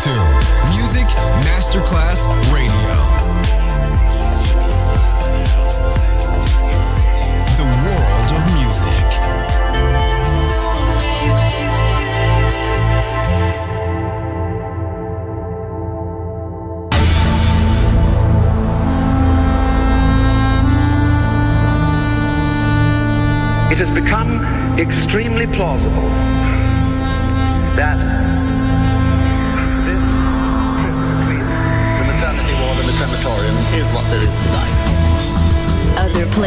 to Music Masterclass Radio. The world of music. It has become extremely plausible that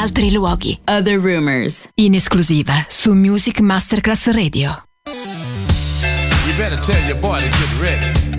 altri luoghi. Other Rumors. In esclusiva su Music Masterclass Radio. You better tell your boy to get ready.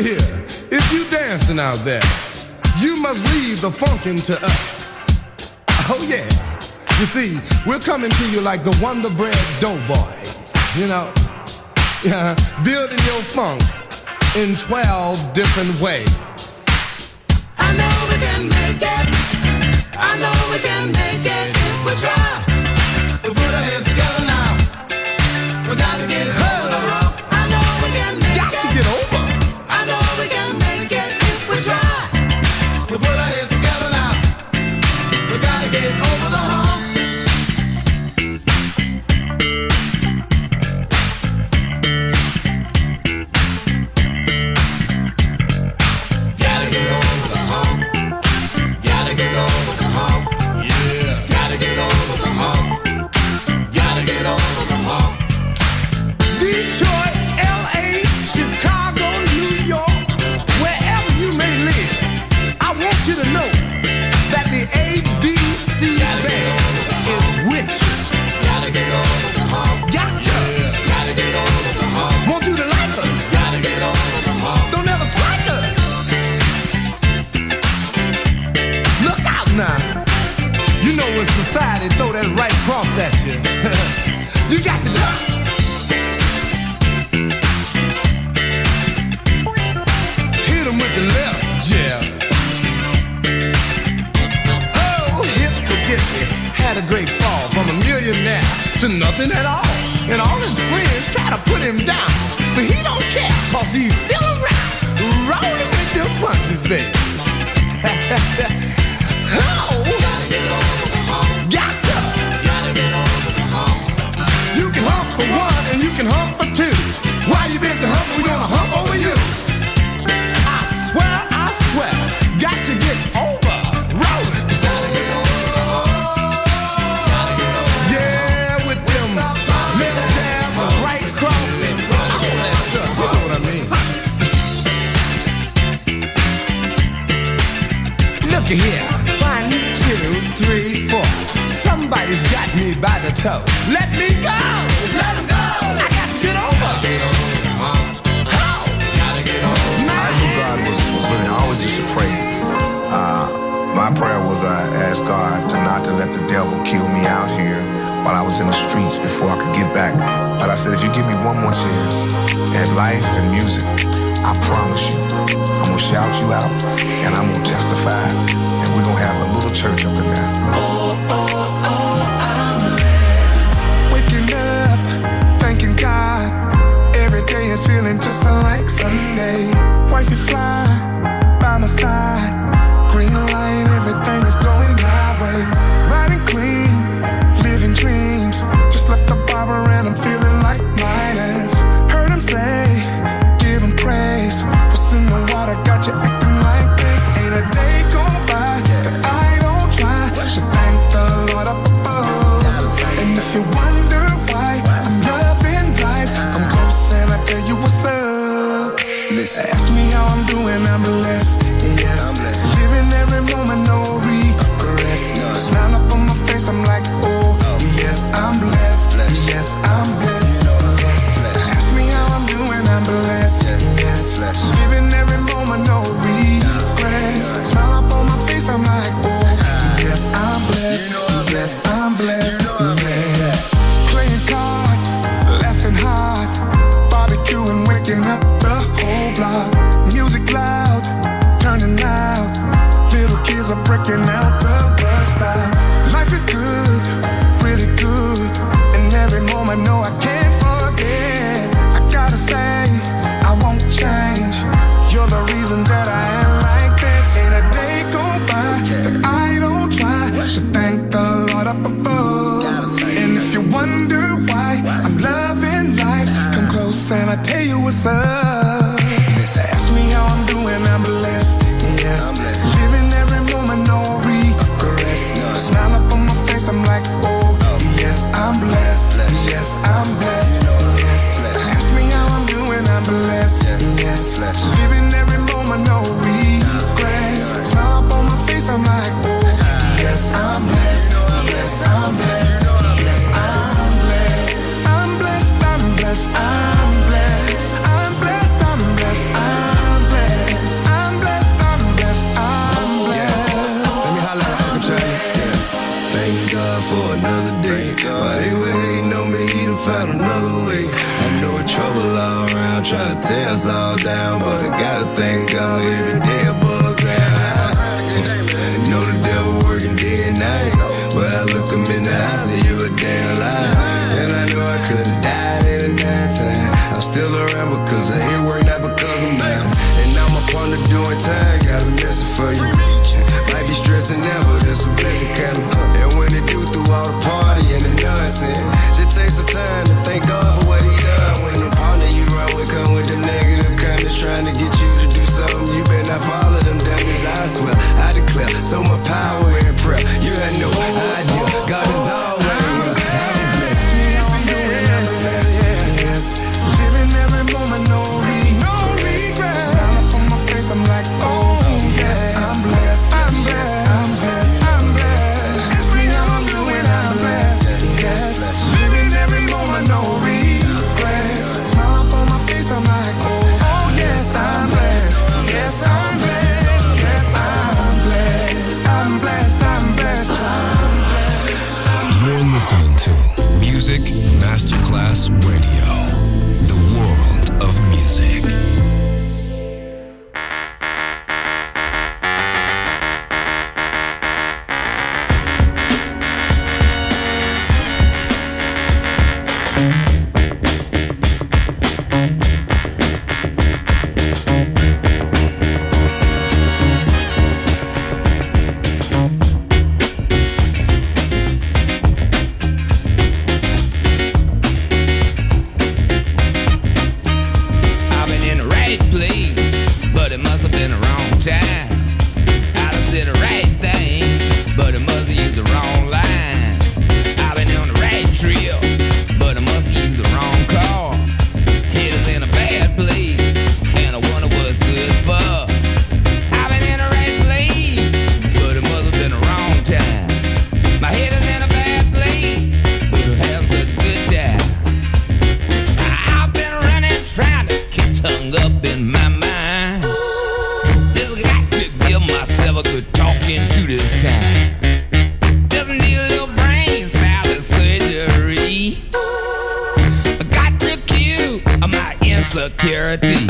Here, if you dancing out there, you must leave the funkin' to us. Oh yeah. You see, we're coming to you like the Wonder Bread Doughboys, you know? Yeah, building your funk in 12 different ways. this time. Need surgery. Got cue my insecurity.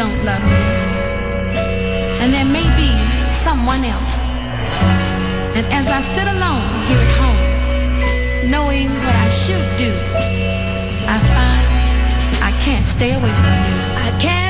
don't love me. And there may be someone else. And as I sit alone here at home, knowing what I should do, I find I can't stay away from you. I can't.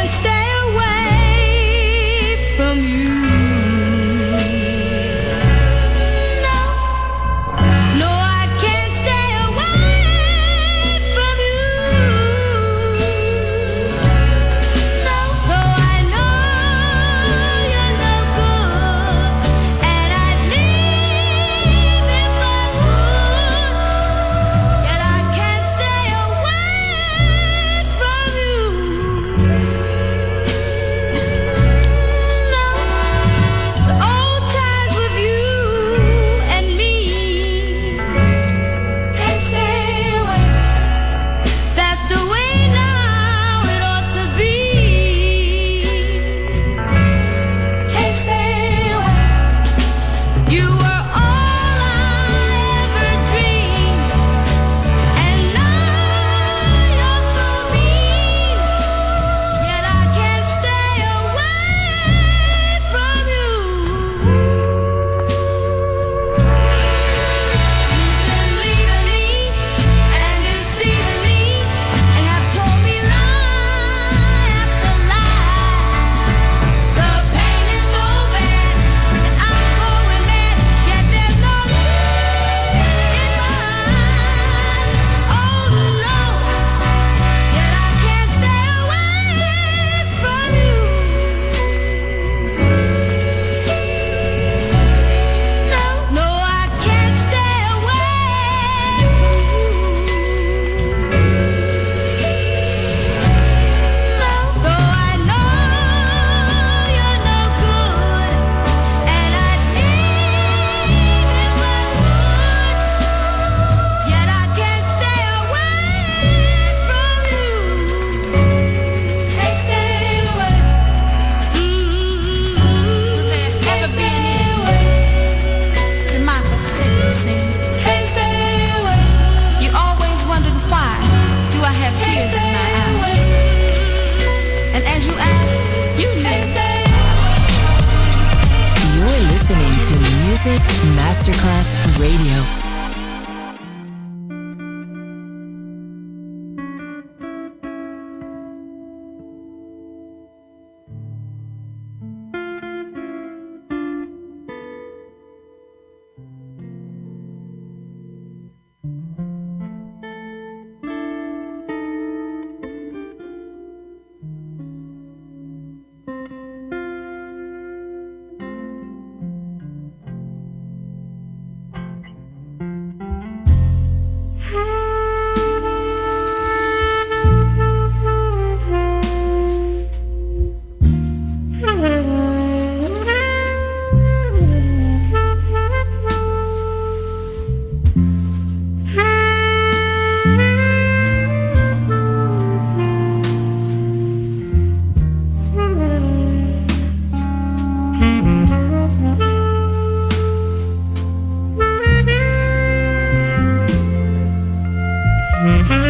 You